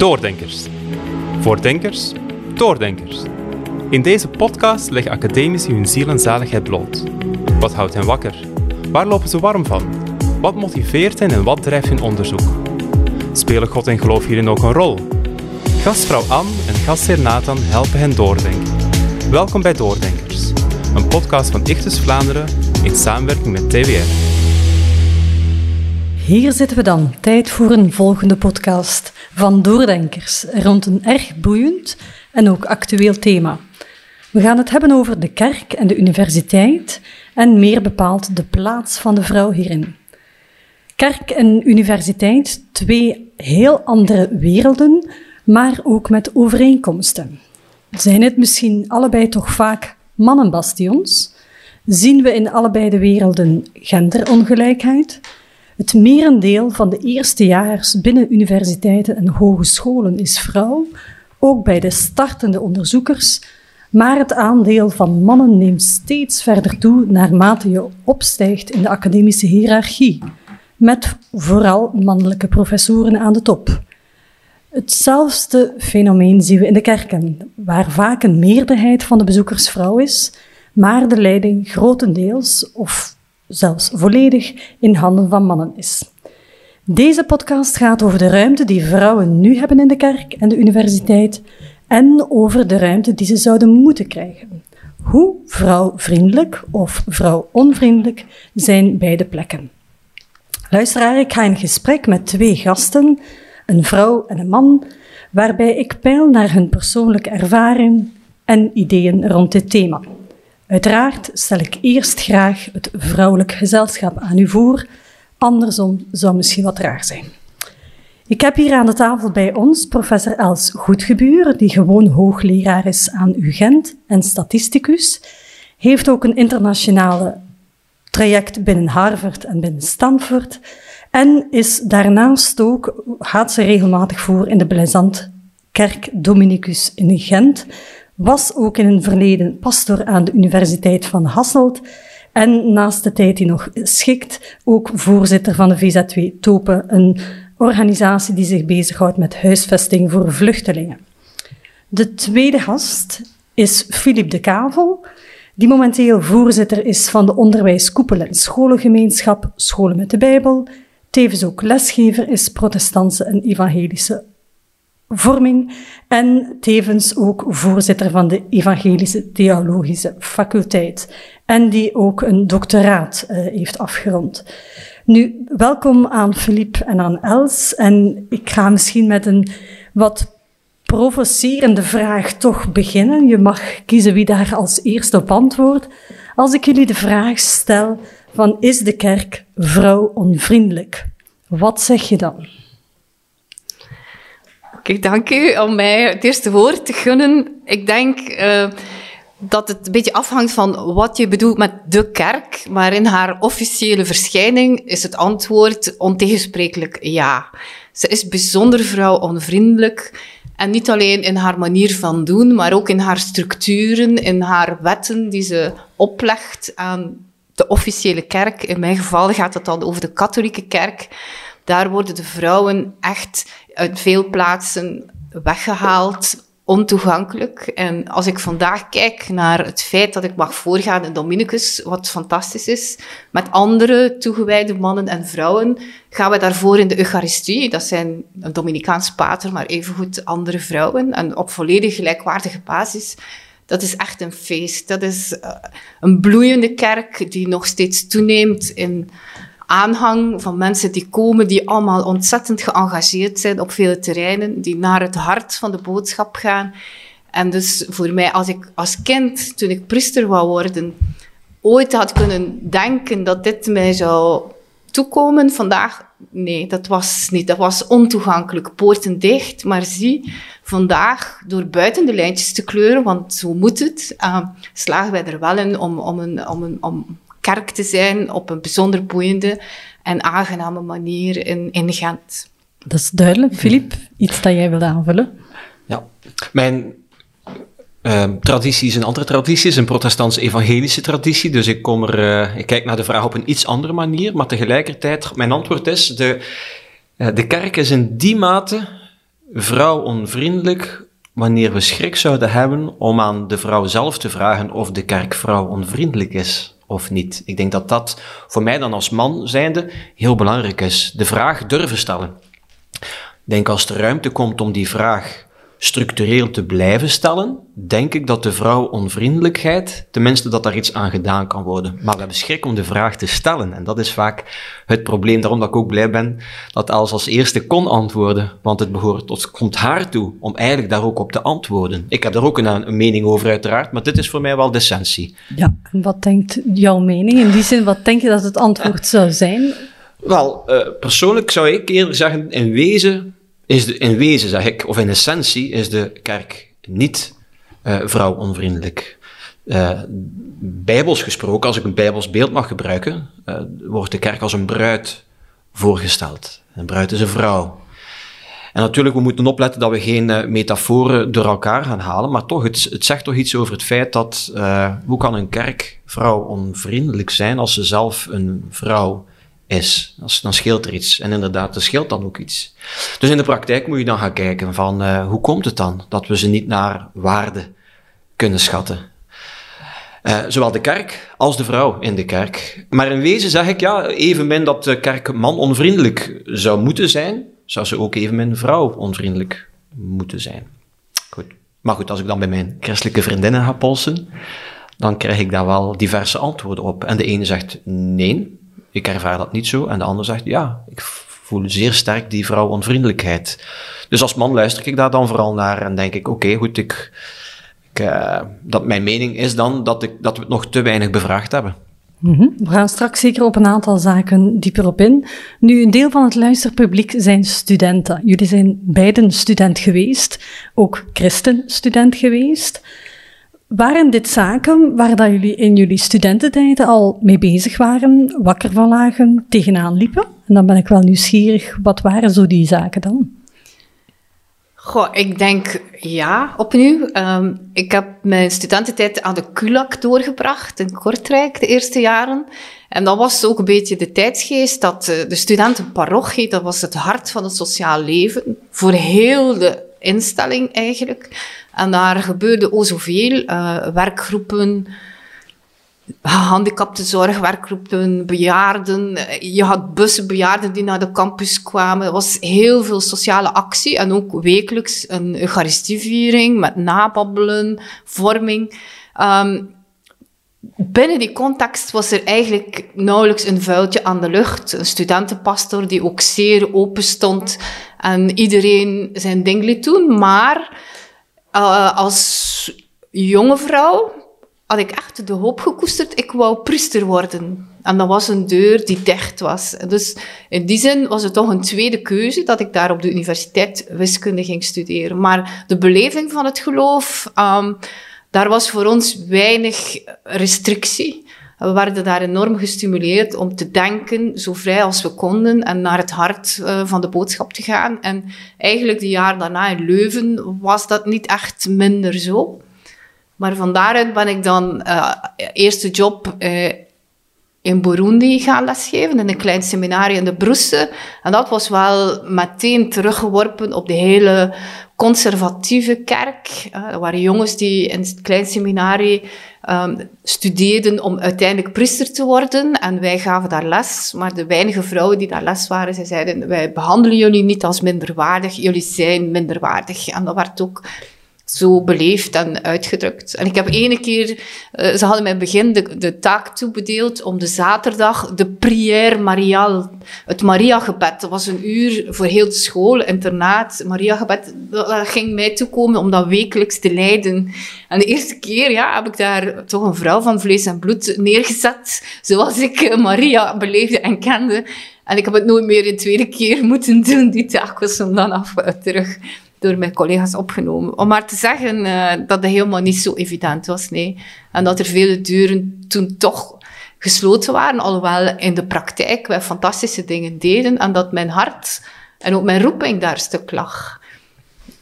Doordenkers. Voor denkers, doordenkers. In deze podcast leggen academici hun ziel en zaligheid bloot. Wat houdt hen wakker? Waar lopen ze warm van? Wat motiveert hen en wat drijft hun onderzoek? Spelen God en geloof hierin ook een rol? Gastvrouw Anne en gastheer Nathan helpen hen doordenken. Welkom bij Doordenkers, een podcast van Ichtus Vlaanderen in samenwerking met TWR. Hier zitten we dan, tijd voor een volgende podcast van Doordenkers rond een erg boeiend en ook actueel thema. We gaan het hebben over de kerk en de universiteit en meer bepaald de plaats van de vrouw hierin. Kerk en universiteit, twee heel andere werelden, maar ook met overeenkomsten. Zijn het misschien allebei toch vaak mannenbastions? Zien we in allebei de werelden genderongelijkheid? Het merendeel van de eerstejaars binnen universiteiten en hogescholen is vrouw, ook bij de startende onderzoekers, maar het aandeel van mannen neemt steeds verder toe naarmate je opstijgt in de academische hiërarchie, met vooral mannelijke professoren aan de top. Hetzelfde fenomeen zien we in de kerken, waar vaak een meerderheid van de bezoekers vrouw is, maar de leiding grotendeels of zelfs volledig in handen van mannen is. Deze podcast gaat over de ruimte die vrouwen nu hebben in de kerk en de universiteit en over de ruimte die ze zouden moeten krijgen. Hoe vrouwvriendelijk of vrouwonvriendelijk zijn beide plekken? Luisteraar, ik ga in gesprek met twee gasten, een vrouw en een man, waarbij ik peil naar hun persoonlijke ervaring en ideeën rond dit thema. Uiteraard stel ik eerst graag het vrouwelijk gezelschap aan u voor, andersom zou misschien wat raar zijn. Ik heb hier aan de tafel bij ons professor Els Goedgebuur, die gewoon hoogleraar is aan UGent en statisticus. Heeft ook een internationale traject binnen Harvard en binnen Stanford. En is daarnaast ook, gaat ze regelmatig voor in de Blezant Kerk Dominicus in Gent, was ook in het verleden pastor aan de Universiteit van Hasselt en naast de tijd die nog schikt, ook voorzitter van de VZW Topen, een organisatie die zich bezighoudt met huisvesting voor vluchtelingen. De tweede gast is Philippe de Kavel, die momenteel voorzitter is van de onderwijskoepel en scholengemeenschap Scholen met de Bijbel, tevens ook lesgever is protestantse en evangelische vorming en tevens ook voorzitter van de Evangelische Theologische Faculteit en die ook een doctoraat uh, heeft afgerond. Nu, welkom aan Philippe en aan Els en ik ga misschien met een wat provocerende vraag toch beginnen. Je mag kiezen wie daar als eerste op antwoordt. Als ik jullie de vraag stel van is de kerk vrouwonvriendelijk? Wat zeg je dan? Oké, dank u om mij het eerste woord te gunnen. Ik denk uh, dat het een beetje afhangt van wat je bedoelt met de kerk, maar in haar officiële verschijning is het antwoord ontegensprekelijk ja. Ze is bijzonder vrouwonvriendelijk. En niet alleen in haar manier van doen, maar ook in haar structuren, in haar wetten die ze oplegt aan de officiële kerk. In mijn geval gaat het dan over de katholieke kerk. Daar worden de vrouwen echt uit veel plaatsen weggehaald, ontoegankelijk. En als ik vandaag kijk naar het feit dat ik mag voorgaan in Dominicus, wat fantastisch is, met andere toegewijde mannen en vrouwen, gaan we daarvoor in de Eucharistie. Dat zijn een Dominicaans pater, maar evengoed andere vrouwen. En op volledig gelijkwaardige basis. Dat is echt een feest. Dat is uh, een bloeiende kerk die nog steeds toeneemt in aanhang van mensen die komen, die allemaal ontzettend geëngageerd zijn op vele terreinen, die naar het hart van de boodschap gaan. En dus voor mij, als ik als kind, toen ik priester wou worden, ooit had kunnen denken dat dit mij zou toekomen vandaag, nee, dat was niet. Dat was ontoegankelijk, poorten dicht. Maar zie, vandaag, door buiten de lijntjes te kleuren, want zo moet het, uh, slagen wij er wel in om, om, een, om, een, om kerk te zijn op een bijzonder boeiende en aangename manier in, in Gent. Dat is duidelijk. Filip, iets dat jij wilde aanvullen? Ja, mijn uh, traditie is een andere traditie, is een protestants-evangelische traditie. Dus ik, kom er, uh, ik kijk naar de vraag op een iets andere manier, maar tegelijkertijd, mijn antwoord is, de, uh, de kerk is in die mate vrouw onvriendelijk wanneer we schrik zouden hebben om aan de vrouw zelf te vragen of de kerk vrouw onvriendelijk is of niet. Ik denk dat dat voor mij dan als man zijnde heel belangrijk is. De vraag durven stellen. Ik denk als er ruimte komt om die vraag structureel te blijven stellen, denk ik dat de vrouw onvriendelijkheid, tenminste dat daar iets aan gedaan kan worden. Maar we hebben schrik om de vraag te stellen. En dat is vaak het probleem. Daarom dat ik ook blij ben dat Els als eerste kon antwoorden. Want het behoort tot, komt haar toe om eigenlijk daar ook op te antwoorden. Ik heb daar ook een, een mening over uiteraard, maar dit is voor mij wel de essentie. Ja, en wat denkt jouw mening? In die zin, wat denk je dat het antwoord zou zijn? Wel, uh, persoonlijk zou ik eerder zeggen, in wezen is de, in wezen, zeg ik, of in essentie, is de kerk niet uh, vrouwonvriendelijk. Uh, bijbels gesproken, als ik een bijbels beeld mag gebruiken, uh, wordt de kerk als een bruid voorgesteld. Een bruid is een vrouw. En natuurlijk, we moeten opletten dat we geen metaforen door elkaar gaan halen, maar toch, het, het zegt toch iets over het feit dat, hoe kan een kerk vrouw onvriendelijk zijn als ze zelf een vrouw is. Dan scheelt er iets. En inderdaad, er scheelt dan ook iets. Dus in de praktijk moet je dan gaan kijken van uh, hoe komt het dan dat we ze niet naar waarde kunnen schatten. Uh, zowel de kerk als de vrouw in de kerk. Maar in wezen zeg ik ja, evenmin dat de kerk man onvriendelijk zou moeten zijn, zou ze ook evenmin vrouw onvriendelijk moeten zijn. Goed. Maar goed, als ik dan bij mijn christelijke vriendinnen ga polsen, dan krijg ik daar wel diverse antwoorden op. En de ene zegt nee, ik ervaar dat niet zo. En de ander zegt, ja, ik voel zeer sterk die vrouwonvriendelijkheid. Dus als man luister ik daar dan vooral naar en denk ik, oké, goed, ik, ik uh, dat mijn mening is dan dat, ik, dat we het nog te weinig bevraagd hebben. -hmm. We gaan straks zeker op een aantal zaken dieper op in. Nu, een deel van het luisterpubliek zijn studenten. Jullie zijn beiden student geweest, ook christenstudent geweest. Waren dit zaken waar dat jullie in jullie studententijd al mee bezig waren, wakker van lagen, tegenaan liepen? En dan ben ik wel nieuwsgierig, wat waren zo die zaken dan? Goh, ik denk ja, opnieuw. Um, ik heb mijn studententijd aan de KULAK doorgebracht in Kortrijk de eerste jaren. En dat was ook een beetje de tijdsgeest dat uh, de studentenparochie, dat was het hart van het sociaal leven voor heel de instelling eigenlijk. En daar gebeurde o zoveel. Uh, werkgroepen, gehandicaptenzorg, werkgroepen, bejaarden. Je had bussen bejaarden die naar de campus kwamen. Er was heel veel sociale actie en ook wekelijks een eucharistieviering met nababbelen, vorming. Um, binnen die context was er eigenlijk nauwelijks een vuiltje aan de lucht. Een studentenpastor die ook zeer open stond en iedereen zijn ding liet doen. Maar uh, als jonge vrouw had ik echt de hoop gekoesterd, ik wou priester worden. En dat was een deur die dicht was. Dus in die zin was het toch een tweede keuze dat ik daar op de universiteit wiskunde ging studeren. Maar de beleving van het geloof, um, daar was voor ons weinig restrictie. We werden daar enorm gestimuleerd om te denken zo vrij als we konden en naar het hart uh, van de boodschap te gaan. En eigenlijk de jaar daarna in Leuven was dat niet echt minder zo. Maar van daaruit ben ik dan uh, eerste job uh, in Burundi gaan lesgeven, in een klein seminarie in de Broesse. En dat was wel meteen teruggeworpen op de hele conservatieve kerk. Uh, er waren jongens die in het klein seminarie um, studeerden om uiteindelijk priester te worden. En wij gaven daar les. Maar de weinige vrouwen die daar les waren, zij zeiden, wij behandelen jullie niet als minderwaardig, jullie zijn minderwaardig. En dat werd ook zo beleefd en uitgedrukt. En ik heb ene keer, uh, ze hadden mij in het begin de, de taak toebedeeld om de zaterdag de prière mariale, het Maria-gebed, dat was een uur voor heel de school, internaat, Maria-gebed, dat ging mij toekomen om dat wekelijks te leiden. En de eerste keer, ja, heb ik daar toch een vrouw van vlees en bloed neergezet, zoals ik uh, Maria beleefde en kende. En ik heb het nooit meer een tweede keer moeten doen. Die taak was hem dan af terug door mijn collega's opgenomen. Om maar te zeggen uh, dat het helemaal niet zo evident was, nee. En dat er vele deuren toen toch gesloten waren, alhoewel in de praktijk wij fantastische dingen deden en dat mijn hart en ook mijn roeping daar stuk lag.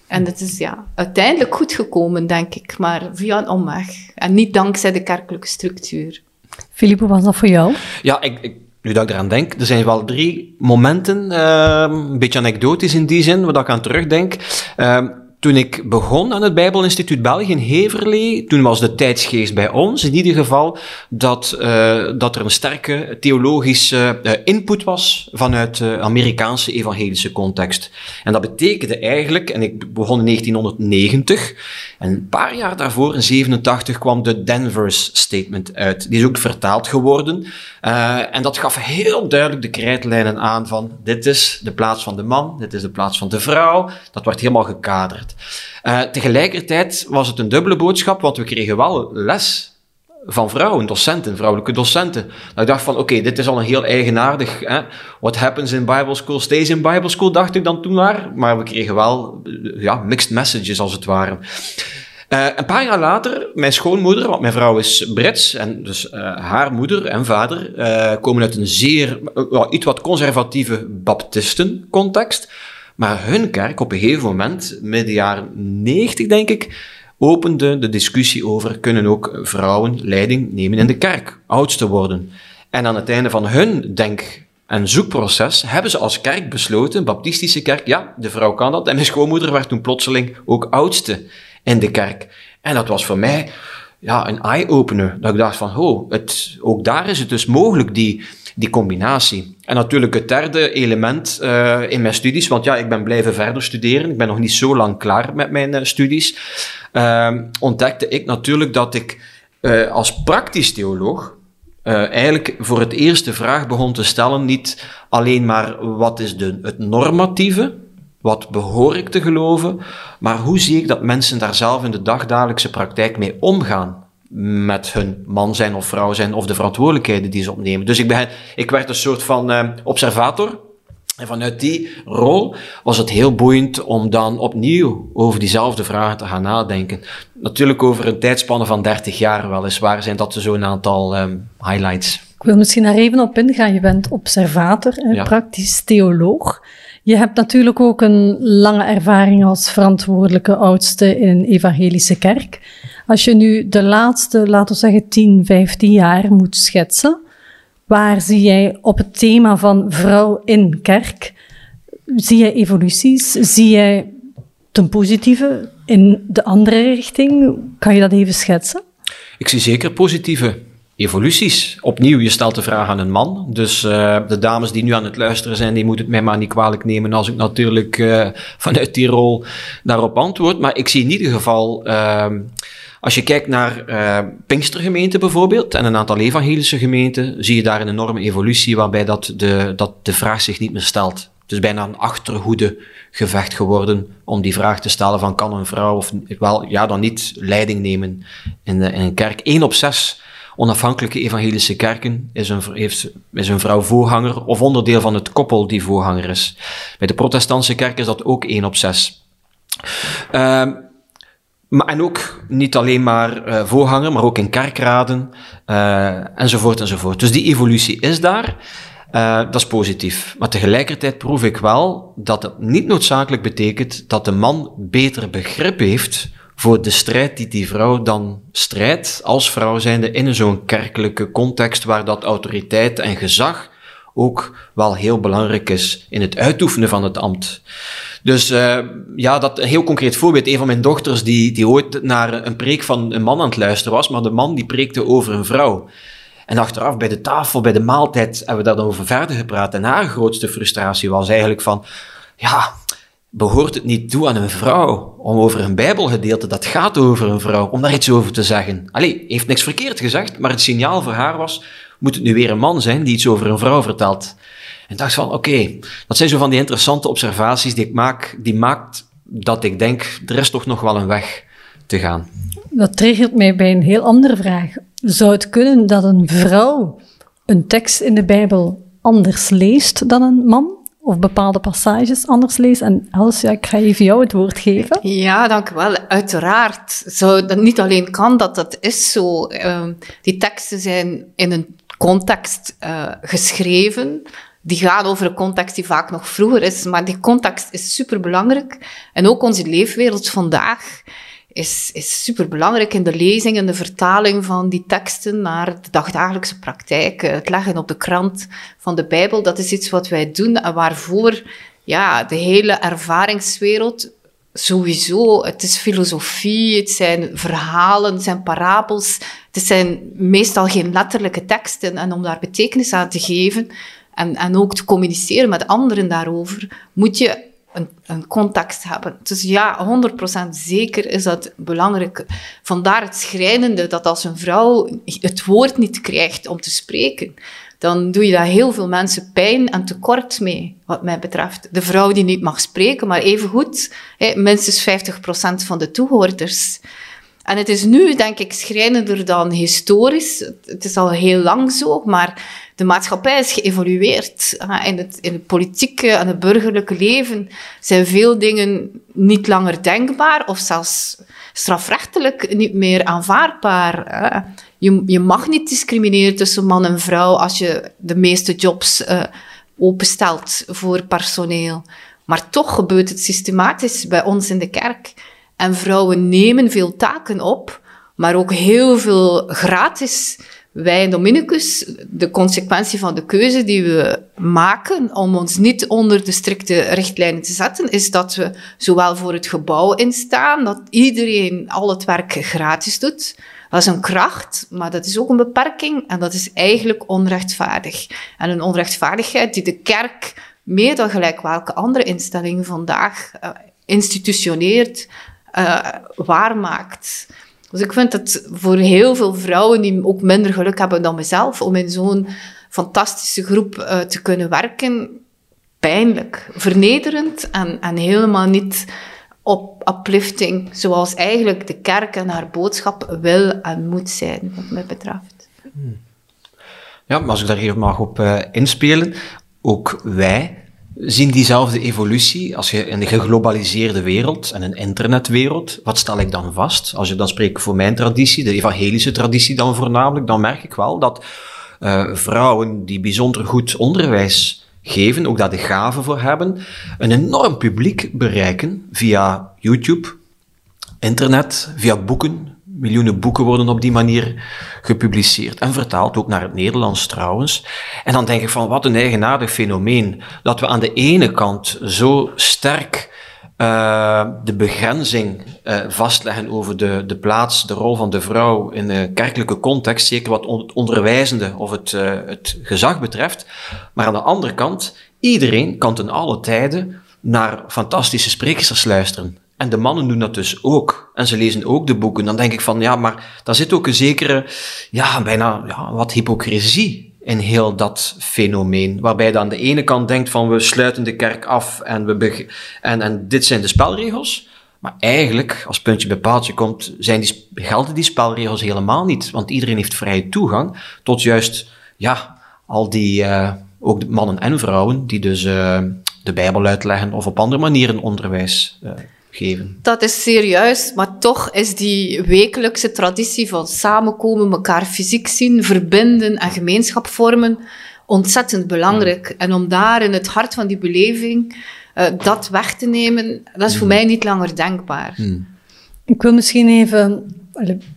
En het is ja, uiteindelijk goed gekomen, denk ik, maar via een omweg. En niet dankzij de kerkelijke structuur. Philippe, was dat voor jou? Ja, ik, ik nu dat ik eraan denk, er zijn wel drie momenten, uh, een beetje anekdotisch in die zin, waar ik aan terugdenk. Uh, toen ik begon aan het Bijbelinstituut België in Heverlee, toen was de tijdsgeest bij ons in ieder geval dat, uh, dat er een sterke theologische uh, input was vanuit de Amerikaanse evangelische context. En dat betekende eigenlijk, en ik begon in 1990, en een paar jaar daarvoor, in 87, kwam de Danvers Statement uit. Die is ook vertaald geworden. Uh, en dat gaf heel duidelijk de krijtlijnen aan van dit is de plaats van de man, dit is de plaats van de vrouw. Dat werd helemaal gekaderd. Uh, tegelijkertijd was het een dubbele boodschap, want we kregen wel les van vrouwen, docenten, vrouwelijke docenten. Ik dacht van, oké, dit is al een heel eigenaardig, hè? what happens in Bible school stays in Bible school, dacht ik dan toen maar. Maar we kregen wel, ja, mixed messages als het ware. Uh, een paar jaar later, mijn schoonmoeder, want mijn vrouw is Brits, en dus uh, haar moeder en vader komen uit een zeer, iets wat conservatieve baptistencontext. Maar hun kerk op een gegeven moment, midden jaren 90 denk ik, opende de discussie over kunnen ook vrouwen leiding nemen in de kerk, oudste worden. En aan het einde van hun denk- en zoekproces hebben ze als kerk besloten, baptistische kerk, ja, de vrouw kan dat. En mijn schoonmoeder werd toen plotseling ook oudste in de kerk. En dat was voor mij ja, een eye-opener. Dat ik dacht van, oh, het, ook daar is het dus mogelijk, die, die combinatie. En natuurlijk het derde element uh, in mijn studies, want ja, ik ben blijven verder studeren. Ik ben nog niet zo lang klaar met mijn uh, studies. Uh, ontdekte ik natuurlijk dat ik uh, als praktisch theoloog eigenlijk voor het eerst de vraag begon te stellen, niet alleen maar wat is de, het normatieve, wat behoor ik te geloven, maar hoe zie ik dat mensen daar zelf in de dagdagelijkse praktijk mee omgaan? met hun man zijn of vrouw zijn of de verantwoordelijkheden die ze opnemen. Dus ik, ben, ik werd een soort van uh, observator. En vanuit die rol was het heel boeiend om dan opnieuw over diezelfde vragen te gaan nadenken. Natuurlijk over een tijdspanne van 30 jaar weliswaar zijn dat zo'n aantal um, highlights. Ik wil misschien daar even op ingaan. Je bent observator en ja. praktisch theoloog. Je hebt natuurlijk ook een lange ervaring als verantwoordelijke oudste in een evangelische kerk. Als je nu de laatste, laten we zeggen, 10, 15 jaar moet schetsen, waar zie jij op het thema van vrouw in kerk, zie jij evoluties? Zie jij ten positieve in de andere richting? Kan je dat even schetsen? Ik zie zeker positieve evoluties. Opnieuw, je stelt de vraag aan een man. Dus uh, de dames die nu aan het luisteren zijn, die moeten het mij maar niet kwalijk nemen als ik natuurlijk uh, vanuit die rol daarop antwoord. Maar ik zie in ieder geval, uh, als je kijkt naar Pinkstergemeenten bijvoorbeeld en een aantal evangelische gemeenten, zie je daar een enorme evolutie waarbij dat de, dat de vraag zich niet meer stelt. Het is bijna een achterhoede gevecht geworden om die vraag te stellen van kan een vrouw of wel, ja dan niet leiding nemen in, in een kerk. 1 op 6 onafhankelijke evangelische kerken is een, heeft, is een vrouw voorganger of onderdeel van het koppel die voorganger is. Bij de protestantse kerk is dat ook 1 op 6. Uh, maar, en ook niet alleen maar uh, voorganger, maar ook in kerkraden, uh, enzovoort enzovoort. Dus die evolutie is daar. Uh, dat is positief. Maar tegelijkertijd proef ik wel dat het niet noodzakelijk betekent dat de man beter begrip heeft voor de strijd die die vrouw dan strijdt als vrouw zijnde in zo'n kerkelijke context waar dat autoriteit en gezag ook wel heel belangrijk is in het uitoefenen van het ambt. Dus uh, ja, dat een heel concreet voorbeeld. Een van mijn dochters die, die ooit naar een preek van een man aan het luisteren was, maar de man die preekte over een vrouw. En achteraf bij de tafel, bij de maaltijd, hebben we daar dan over verder gepraat. En haar grootste frustratie was eigenlijk van, ja, behoort het niet toe aan een vrouw om over een bijbelgedeelte dat gaat over een vrouw, om daar iets over te zeggen. Allee, heeft niks verkeerd gezegd, maar het signaal voor haar was, moet het nu weer een man zijn die iets over een vrouw vertelt. En dacht van, oké, dat zijn zo van die interessante observaties die ik maak, die maakt dat ik denk, er is toch nog wel een weg te gaan. Dat triggert mij bij een heel andere vraag. Zou het kunnen dat een vrouw een tekst in de Bijbel anders leest dan een man? Of bepaalde passages anders leest. En Els, ja, ik ga even jou het woord geven. Ja, dank u wel. Uiteraard. Zo, dat niet alleen kan dat, dat is zo. Uh, die teksten zijn in een context uh, geschreven. Die gaan over een context die vaak nog vroeger is, maar die context is superbelangrijk. En ook onze leefwereld vandaag is, is superbelangrijk in de lezing en de vertaling van die teksten naar de dagdagelijkse praktijk. Het leggen op de krant van de Bijbel, dat is iets wat wij doen en waarvoor ja, de hele ervaringswereld sowieso, het is filosofie, het zijn verhalen, het zijn parabels, het zijn meestal geen letterlijke teksten. En om daar betekenis aan te geven en, en ook te communiceren met anderen daarover, moet je een, context hebben. Dus ja, 100% zeker is dat belangrijk. Vandaar het schrijnende dat als een vrouw het woord niet krijgt om te spreken, dan doe je daar heel veel mensen pijn en tekort mee, wat mij betreft. De vrouw die niet mag spreken, maar evengoed, minstens 50% van de toehoorders. En het is nu, denk ik, schrijnender dan historisch. Het is al heel lang zo, maar de maatschappij is geëvolueerd. In het, in het politieke en het burgerlijke leven zijn veel dingen niet langer denkbaar of zelfs strafrechtelijk niet meer aanvaardbaar. Je, je mag niet discrimineren tussen man en vrouw als je de meeste jobs uh, openstelt voor personeel. Maar toch gebeurt het systematisch bij ons in de kerk. En vrouwen nemen veel taken op, maar ook heel veel gratis. Wij in Dominicus, de consequentie van de keuze die we maken om ons niet onder de strikte richtlijnen te zetten, is dat we zowel voor het gebouw instaan, dat iedereen al het werk gratis doet. Dat is een kracht, maar dat is ook een beperking en dat is eigenlijk onrechtvaardig. En een onrechtvaardigheid die de kerk meer dan gelijk welke andere instelling vandaag uh, institutioneert, uh, waarmaakt. Dus ik vind het voor heel veel vrouwen die ook minder geluk hebben dan mezelf om in zo'n fantastische groep uh, te kunnen werken, pijnlijk, vernederend en, en helemaal niet op uplifting, zoals eigenlijk de kerk en haar boodschap wil en moet zijn, wat mij betreft. Ja, maar als ik daar even mag op uh, inspelen, ook wij zien diezelfde evolutie als je in de geglobaliseerde wereld en een internetwereld, wat stel ik dan vast? Als je dan spreekt voor mijn traditie, de evangelische traditie dan voornamelijk, dan merk ik wel dat uh, vrouwen die bijzonder goed onderwijs geven, ook daar de gaven voor hebben, een enorm publiek bereiken via YouTube, internet, via boeken. Miljoenen boeken worden op die manier gepubliceerd en vertaald, ook naar het Nederlands trouwens. En dan denk ik van wat een eigenaardig fenomeen dat we aan de ene kant zo sterk uh, de begrenzing uh, vastleggen over de, de plaats, de rol van de vrouw in de kerkelijke context, zeker wat het onderwijzende of het, uh, het gezag betreft. Maar aan de andere kant, iedereen kan ten alle tijden naar fantastische sprekers luisteren. En de mannen doen dat dus ook. En ze lezen ook de boeken. Dan denk ik van, ja, maar daar zit ook een zekere, ja, bijna ja, wat hypocrisie in heel dat fenomeen. Waarbij je aan de ene kant denkt van we sluiten de kerk af en, we en, en dit zijn de spelregels. Maar eigenlijk, als puntje bij paaltje komt, zijn die, gelden die spelregels helemaal niet. Want iedereen heeft vrije toegang tot juist, ja, al die, uh, ook mannen en vrouwen, die dus uh, de Bijbel uitleggen of op andere manieren onderwijs uh, geven. Dat is serieus, maar toch is die wekelijkse traditie van samenkomen, elkaar fysiek zien, verbinden en gemeenschap vormen ontzettend belangrijk. En om daar in het hart van die beleving uh, dat weg te nemen, dat is voor mij niet langer denkbaar. Ik wil misschien even.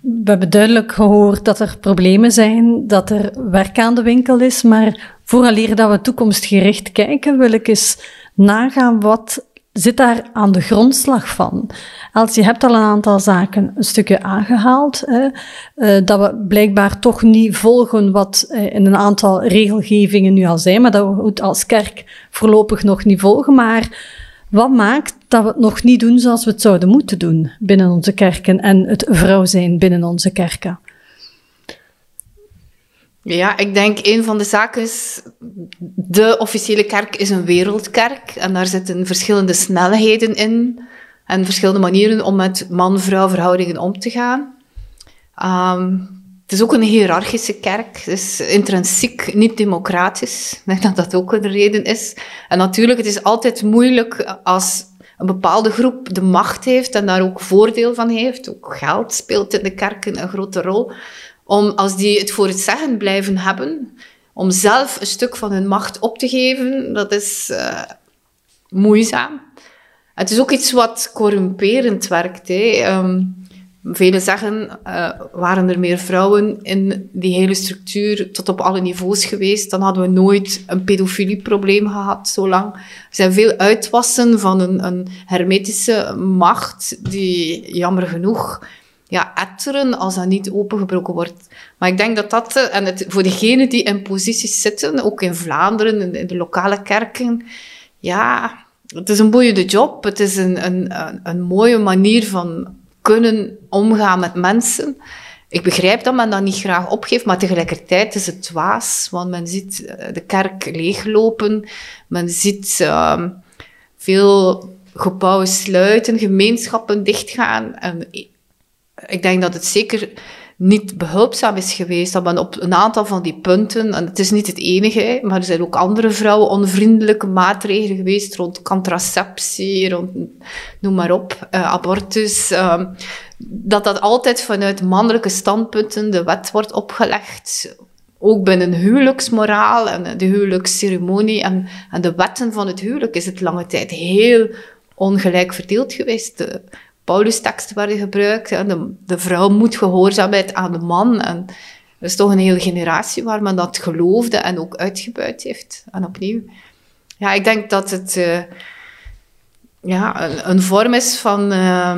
We hebben duidelijk gehoord dat er problemen zijn, dat er werk aan de winkel is, maar vooraleer dat we toekomstgericht kijken, wil ik eens nagaan wat zit daar aan de grondslag van. Als je hebt al een aantal zaken een stukje aangehaald, hè, uh, dat we blijkbaar toch niet volgen wat uh, in een aantal regelgevingen nu al zijn, maar dat we het als kerk voorlopig nog niet volgen. Maar wat maakt dat we het nog niet doen zoals we het zouden moeten doen binnen onze kerken en het vrouw zijn binnen onze kerken? Ja, ik denk een van de zaken is, de officiële kerk is een wereldkerk en daar zitten verschillende snelheden in en verschillende manieren om met man-vrouw verhoudingen om te gaan. Um, het is ook een hiërarchische kerk, is intrinsiek niet democratisch. Ik denk dat dat ook een reden is. En natuurlijk, het is altijd moeilijk als een bepaalde groep de macht heeft en daar ook voordeel van heeft. Ook geld speelt in de kerken een grote rol om, als die het voor het zeggen blijven hebben, om zelf een stuk van hun macht op te geven, dat is uh, moeizaam. Het is ook iets wat corrumperend werkt. Um, Velen zeggen, uh, waren er meer vrouwen in die hele structuur tot op alle niveaus geweest, dan hadden we nooit een pedofilieprobleem gehad zo lang. Er zijn veel uitwassen van een, een hermetische macht die jammer genoeg ja, etteren als dat niet opengebroken wordt. Maar ik denk dat dat, eh, en het, voor degenen die in posities zitten, ook in Vlaanderen, in, de lokale kerken, ja, het is een boeiende job. Het is een, een, een, mooie manier van kunnen omgaan met mensen. Ik begrijp dat men dat niet graag opgeeft, maar tegelijkertijd is het dwaas, want men ziet eh, de kerk leeglopen, men ziet uh, veel gebouwen sluiten, gemeenschappen dichtgaan. En ik denk dat het zeker niet behulpzaam is geweest. Dat men op een aantal van die punten, en het is niet het enige, maar er zijn ook andere vrouwen onvriendelijke maatregelen geweest rond contraceptie, rond noem maar op, uh, abortus. Uh, dat dat altijd vanuit mannelijke standpunten de wet wordt opgelegd. Ook binnen huwelijksmoraal en de huwelijksceremonie en, en de wetten van het huwelijk is het lange tijd heel ongelijk verdeeld geweest. Paulus-teksten werden gebruikt. De, vrouw moet gehoorzaamheid aan de man. En er is toch een hele generatie waar men dat geloofde en ook uitgebuit heeft. En opnieuw. Ja, ik denk dat het uh, ja, een, een, vorm is van uh,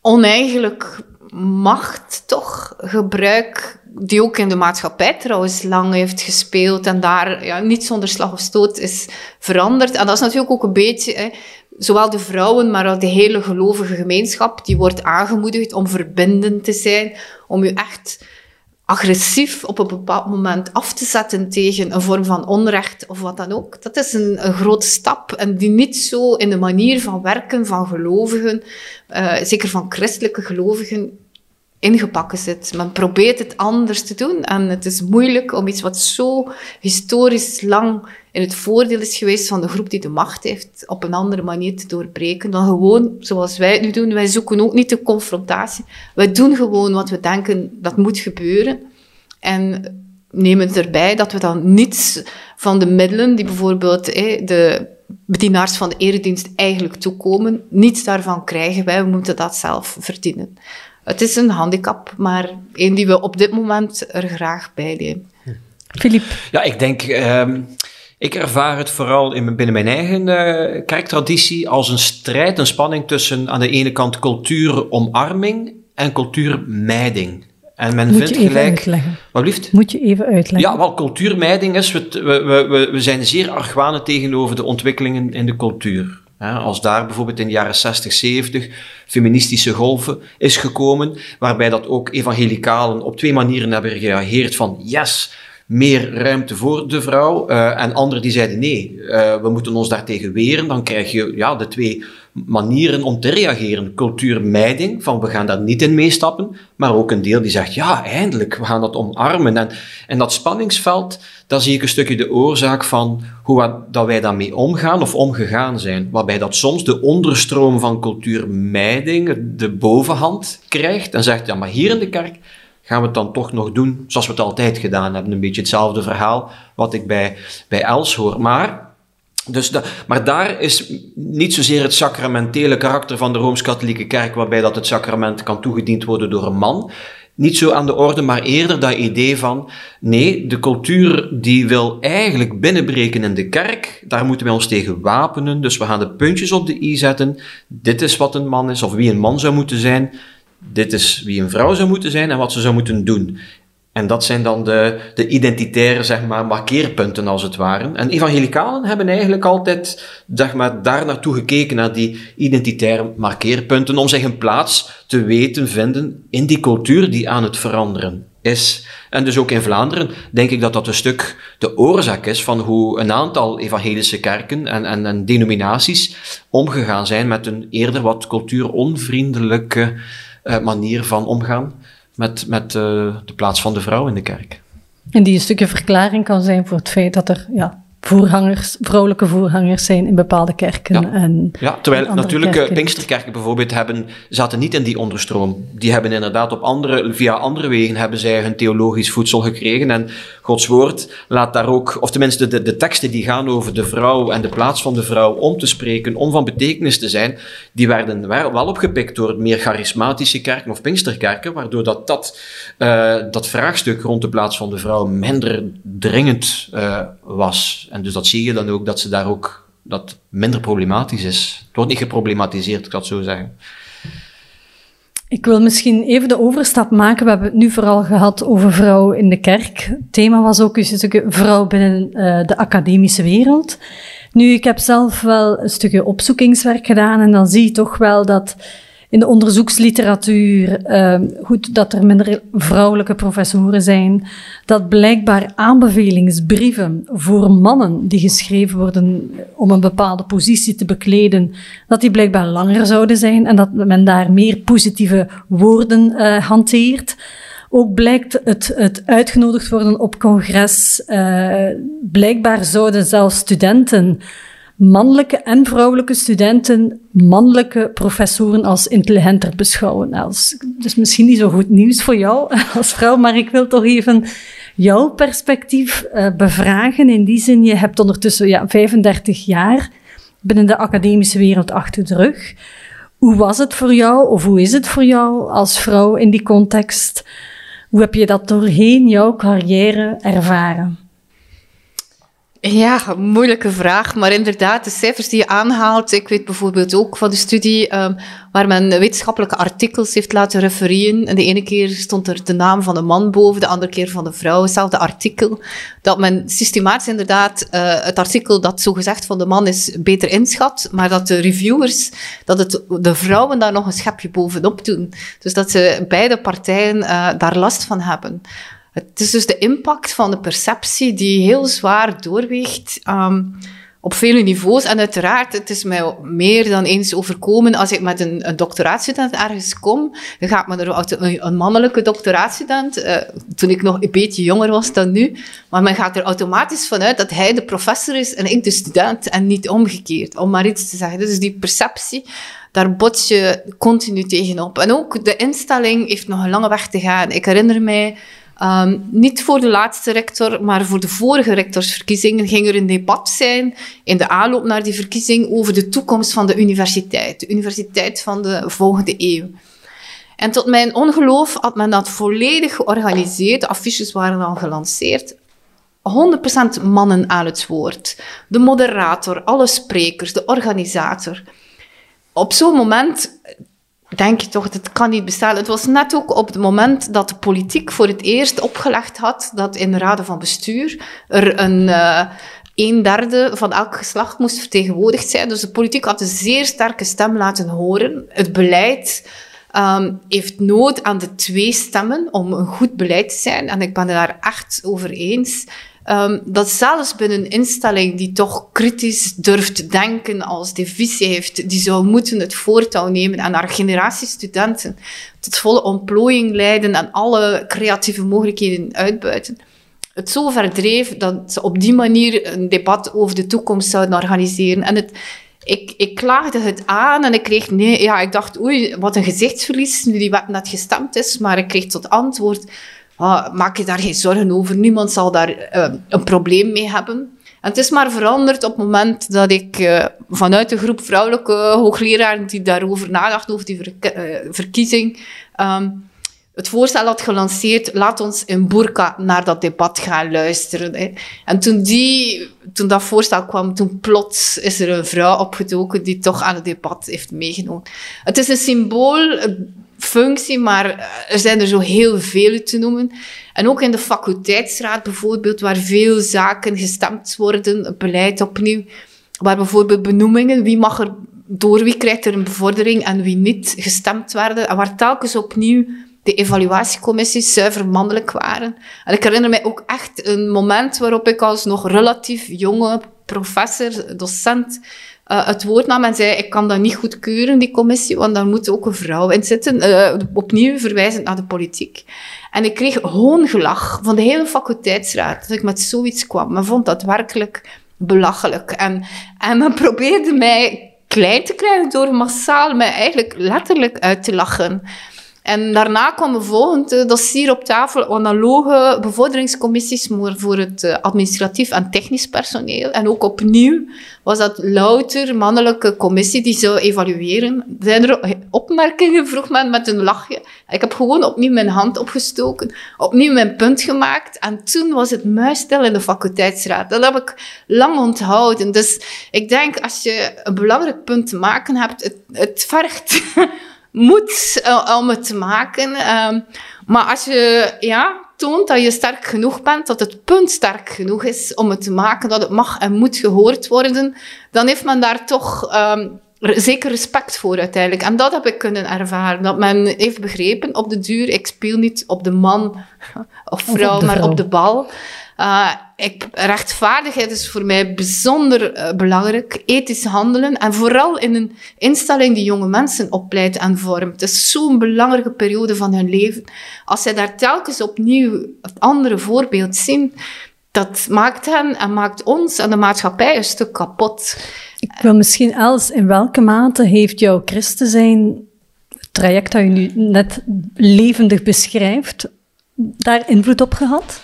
oneigenlijk macht, toch? Gebruik, die ook in de maatschappij trouwens lang heeft gespeeld en daar ja, niet zonder slag of stoot is veranderd. En dat is natuurlijk ook een beetje... Hè, zowel de vrouwen, maar ook de hele gelovige gemeenschap, die wordt aangemoedigd om verbindend te zijn, om je echt agressief op een bepaald moment af te zetten tegen een vorm van onrecht of wat dan ook. Dat is een, een grote stap en die niet zo in de manier van werken van gelovigen, uh, zeker van christelijke gelovigen, ingepakken zit. Men probeert het anders te doen en het is moeilijk om iets wat zo historisch lang in het voordeel is geweest van de groep die de macht heeft, op een andere manier te doorbreken dan gewoon zoals wij het nu doen. Wij zoeken ook niet de confrontatie. Wij doen gewoon wat we denken dat moet gebeuren. En nemen het erbij dat we dan niets van de middelen die bijvoorbeeld de bedienaars van de eredienst eigenlijk toekomen, niets daarvan krijgen wij. We moeten dat zelf verdienen. Het is een handicap, maar een die we op dit moment er graag bij nemen. Filip. Ja, ik denk... Uh, ik ervaar het vooral in, binnen mijn eigen uh, kerktraditie als een strijd, een spanning tussen aan de ene kant cultuuromarming en cultuurmijding. En men Moet vindt je even gelijk. uitleggen. Wat blieft? Moet je even uitleggen. Ja, wel, cultuurmijding is, we, we, we, we zijn zeer argwanend tegenover de ontwikkelingen in de cultuur. Als daar bijvoorbeeld in de jaren 60, 70 feministische golven is gekomen, waarbij dat ook evangelicalen op twee manieren hebben gereageerd van yes, meer ruimte voor de vrouw. Uh, en anderen die zeiden nee, uh, we moeten ons daartegen weren. Dan krijg je ja, de twee manieren om te reageren. Cultuurmijding, van we gaan daar niet in meestappen. Maar ook een deel die zegt, ja, eindelijk, we gaan dat omarmen. En, en dat spanningsveld, daar zie ik een stukje de oorzaak van hoe dat wij daarmee omgaan of omgegaan zijn. Waarbij dat soms de onderstroom van cultuurmijding de bovenhand krijgt en zegt, ja, maar hier in de kerk gaan we het dan toch nog doen zoals we het altijd gedaan hebben. Een beetje hetzelfde verhaal wat ik bij, bij Els hoor. Maar, dus maar daar is niet zozeer het sacramentele karakter van de Rooms-Katholieke Kerk, waarbij dat het sacrament kan toegediend worden door een man. Niet zo aan de orde, maar eerder dat idee van, nee, de cultuur die wil eigenlijk binnenbreken in de kerk, daar moeten wij ons tegen wapenen, dus we gaan de puntjes op de i zetten. Dit is wat een man is, of wie een man zou moeten zijn dit is wie een vrouw zou moeten zijn en wat ze zou moeten doen. En dat zijn dan de, de identitaire, zeg maar, markeerpunten als het ware. En evangelicalen hebben eigenlijk altijd, zeg maar, daar naartoe gekeken, naar die identitaire markeerpunten, om zich een plaats te weten vinden in die cultuur die aan het veranderen is. En dus ook in Vlaanderen denk ik dat dat een stuk de oorzaak is van hoe een aantal evangelische kerken en, en, en denominaties omgegaan zijn met een eerder wat cultuuronvriendelijke uh, manier van omgaan met, met uh, de plaats van de vrouw in de kerk. En die een stukje verklaring kan zijn voor het feit dat er ja, voorhangers, vrouwelijke voorhangers zijn in bepaalde kerken. Ja. En Ja, terwijl en natuurlijk eh, kerken. Pinksterkerken bijvoorbeeld hebben, zaten niet in die onderstroom. Die hebben inderdaad op andere, via andere wegen hebben zij hun theologisch voedsel gekregen. En Gods woord laat daar ook, of tenminste de, de teksten die gaan over de vrouw en de plaats van de vrouw om te spreken, om van betekenis te zijn, die werden wel wel opgepikt door meer charismatische kerken of Pinksterkerken, waardoor dat, dat, eh, dat vraagstuk rond de plaats van de vrouw minder dringend eh, was. En dus dat zie je dan ook, dat ze daar ook dat minder problematisch is. Het wordt niet geproblematiseerd, ik zal het zo zeggen. Ik wil misschien even de overstap maken. We hebben het nu vooral gehad over vrouw in de kerk. Het thema was ook een stukje vrouw binnen eh, de academische wereld. Nu, ik heb zelf wel een stukje opzoekingswerk gedaan en dan zie je toch wel dat in de onderzoeksliteratuur, eh, goed, dat er minder vrouwelijke professoren zijn, dat blijkbaar aanbevelingsbrieven voor mannen die geschreven worden om een bepaalde positie te bekleden, dat die blijkbaar langer zouden zijn en dat men daar meer positieve woorden eh, hanteert. Ook blijkt het, het uitgenodigd worden op congres. eh, blijkbaar zouden zelfs studenten, mannelijke en vrouwelijke studenten, mannelijke professoren als intelligenter beschouwen. Als, dus misschien niet zo goed nieuws voor jou als vrouw, maar ik wil toch even jouw perspectief eh, bevragen. In die zin, je hebt ondertussen ja, 35 jaar binnen de academische wereld achter de rug. Hoe was het voor jou, of hoe is het voor jou als vrouw in die context? Hoe heb je dat doorheen jouw carrière ervaren? Ja, moeilijke vraag. Maar inderdaad, de cijfers die je aanhaalt. Ik weet bijvoorbeeld ook van de studie um, waar men wetenschappelijke artikels heeft laten refereren. En de ene keer stond er de naam van de man boven, de andere keer van de vrouw. Hetzelfde artikel. Dat men systematisch inderdaad uh, het artikel dat zogezegd van de man is beter inschat. Maar dat de reviewers, dat het de vrouwen daar nog een schepje bovenop doen. Dus dat ze beide partijen uh, daar last van hebben. Het is dus de impact van de perceptie die heel zwaar doorweegt um, op vele niveaus. En uiteraard, het is mij meer dan eens overkomen als ik met een, een doctoraatstudent ergens kom. Dan gaat me er een, een mannelijke doctoraatstudent, uh, toen ik nog een beetje jonger was dan nu, maar men gaat er automatisch vanuit dat hij de professor is en ik de student en niet omgekeerd, om maar iets te zeggen. Dus die perceptie, daar bots je continu tegenop. En ook de instelling heeft nog een lange weg te gaan. Ik herinner mij Um, niet voor de laatste rector, maar voor de vorige rectorsverkiezingen ging er een debat zijn in de aanloop naar die verkiezing over de toekomst van de universiteit. De universiteit van de volgende eeuw. En tot mijn ongeloof had men dat volledig georganiseerd. De affiches waren al gelanceerd. 100% mannen aan het woord. De moderator, alle sprekers, de organisator. Op zo'n moment denk je toch, dat kan niet bestaan. Het was net ook op het moment dat de politiek voor het eerst opgelegd had dat in de raden van bestuur er een uh, een derde van elk geslacht moest vertegenwoordigd zijn. Dus de politiek had een zeer sterke stem laten horen. Het beleid um, heeft nood aan de twee stemmen om een goed beleid te zijn. En ik ben het daar echt over eens. Um, dat zelfs binnen een instelling die toch kritisch durft denken, als die visie heeft, die zou moeten het voortouw nemen en haar generatie studenten tot volle ontplooiing leiden en alle creatieve mogelijkheden uitbuiten. Het zo verdreef dat ze op die manier een debat over de toekomst zouden organiseren. En het, ik, ik klaagde het aan en ik kreeg nee. Ja, ik dacht, oei, wat een gezichtsverlies nu die wet net gestemd is. Maar ik kreeg tot antwoord, ah, maak je daar geen zorgen over. Niemand zal daar uh, een probleem mee hebben. En het is maar veranderd op het moment dat ik uh, vanuit de groep vrouwelijke hoogleraren die daarover nadachten, over die uh, verkiezing, um, het voorstel had gelanceerd, laat ons in Burka naar dat debat gaan luisteren. Hè. En toen, die, toen dat voorstel kwam, toen plots is er een vrouw opgedoken die toch aan het debat heeft meegenomen. Het is een symboolfunctie, maar er zijn er zo heel veel te noemen. En ook in de faculteitsraad bijvoorbeeld, waar veel zaken gestemd worden, beleid opnieuw, waar bijvoorbeeld benoemingen, wie mag er door, wie krijgt er een bevordering en wie niet gestemd werden, en waar telkens opnieuw de evaluatiecommissies zuiver mannelijk waren. En ik herinner mij ook echt een moment waarop ik als nog relatief jonge professor, docent, uh, het woord nam en zei, ik kan dat niet goedkeuren, die commissie, want daar moet ook een vrouw in zitten. Uh, opnieuw verwijzend naar de politiek. En ik kreeg hoongelach van de hele faculteitsraad dat ik met zoiets kwam. Men vond dat werkelijk belachelijk. En, en men probeerde mij klein te krijgen door massaal mij eigenlijk letterlijk uit te lachen. En daarna kwam een volgende dossier op tafel, analoge bevorderingscommissies voor het eh, administratief en technisch personeel. En ook opnieuw was dat louter mannelijke commissie die zou evalueren. Zijn er opmerkingen, vroeg men met een lachje. Ik heb gewoon opnieuw mijn hand opgestoken, opnieuw mijn punt gemaakt. En toen was het muisstil in de faculteitsraad. Dat heb ik lang onthouden. Dus ik denk, als je een belangrijk punt te maken hebt, het, het vergt moed uh, om het te maken. Uh, maar als je ja, toont dat je sterk genoeg bent, dat het punt sterk genoeg is om het te maken, dat het mag en moet gehoord worden, dan heeft men daar toch um, zeker respect voor uiteindelijk. En dat heb ik kunnen ervaren. Dat men heeft begrepen op de duur, ik speel niet op de man of vrouw, maar op de bal. Uh, ik, rechtvaardigheid is voor mij bijzonder uh, belangrijk. Ethisch handelen. En vooral in een instelling die jonge mensen opleidt en vormt. Het is zo'n belangrijke periode van hun leven. Als zij daar telkens opnieuw het andere voorbeeld zien, dat maakt hen en maakt ons en de maatschappij een stuk kapot. Ik wil misschien, Els, in welke mate heeft jouw christen zijn, traject dat je nu net levendig beschrijft, daar invloed op gehad?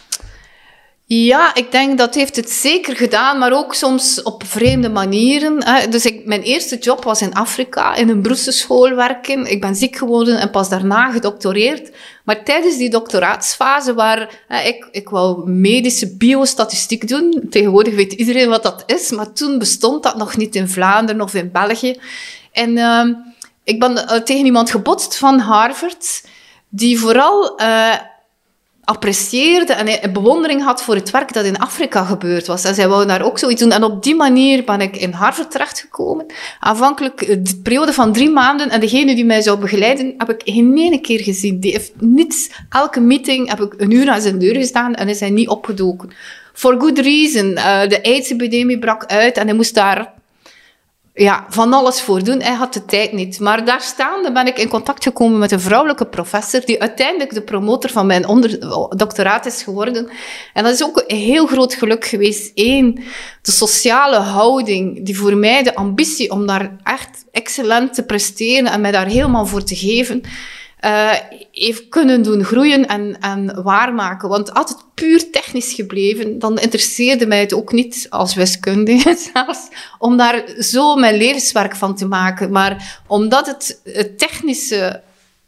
Ja, ik denk dat heeft het zeker gedaan, maar ook soms op vreemde manieren. Dus ik, mijn eerste job was in Afrika, in een broersenschool werken. Ik ben ziek geworden en pas daarna gedoctoreerd. Maar tijdens die doctoraatsfase, waar ik, ik wou medische biostatistiek doen. Tegenwoordig weet iedereen wat dat is, maar toen bestond dat nog niet in Vlaanderen of in België. En uh, ik ben uh, tegen iemand gebotst van Harvard, die vooral... Uh, apprecieerde en bewondering had voor het werk dat in Afrika gebeurd was. En zij wou daar ook zoiets doen. En op die manier ben ik in Harvard terechtgekomen. Aanvankelijk eh, de periode van drie maanden. En degene die mij zou begeleiden, heb ik geen ene keer gezien. Die heeft niets. Elke meeting heb ik een uur aan zijn deur gestaan en is hij niet opgedoken. For good reason. Uh, de AIDS-epidemie brak uit en hij moest daar ja, van alles voor doen. Hij had de tijd niet. Maar daar staande ben ik in contact gekomen met een vrouwelijke professor, die uiteindelijk de promotor van mijn doctoraat is geworden. En dat is ook een heel groot geluk geweest. Eén, de sociale houding, die voor mij de ambitie om daar echt excellent te presteren en mij daar helemaal voor te geven, uh, heeft kunnen doen groeien en, en waarmaken. Want had het puur technisch gebleven, dan interesseerde mij het ook niet als wiskundige zelfs, om daar zo mijn levenswerk van te maken. Maar omdat het, het technische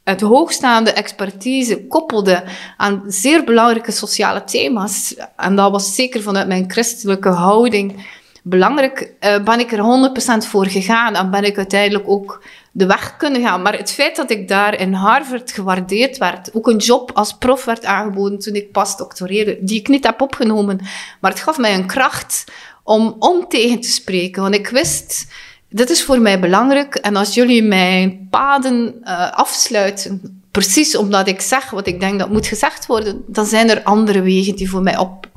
het hoogstaande expertise koppelde aan zeer belangrijke sociale thema's. En dat was zeker vanuit mijn christelijke houding belangrijk, uh, ben ik er 100% voor gegaan en ben ik uiteindelijk ook de weg kunnen gaan. Maar het feit dat ik daar in Harvard gewaardeerd werd, ook een job als prof werd aangeboden toen ik pas doctoreerde, die ik niet heb opgenomen, maar het gaf mij een kracht om, om tegen te spreken. Want ik wist, dit is voor mij belangrijk en als jullie mijn paden uh, afsluiten, precies omdat ik zeg wat ik denk dat moet gezegd worden, dan zijn er andere wegen die voor mij op,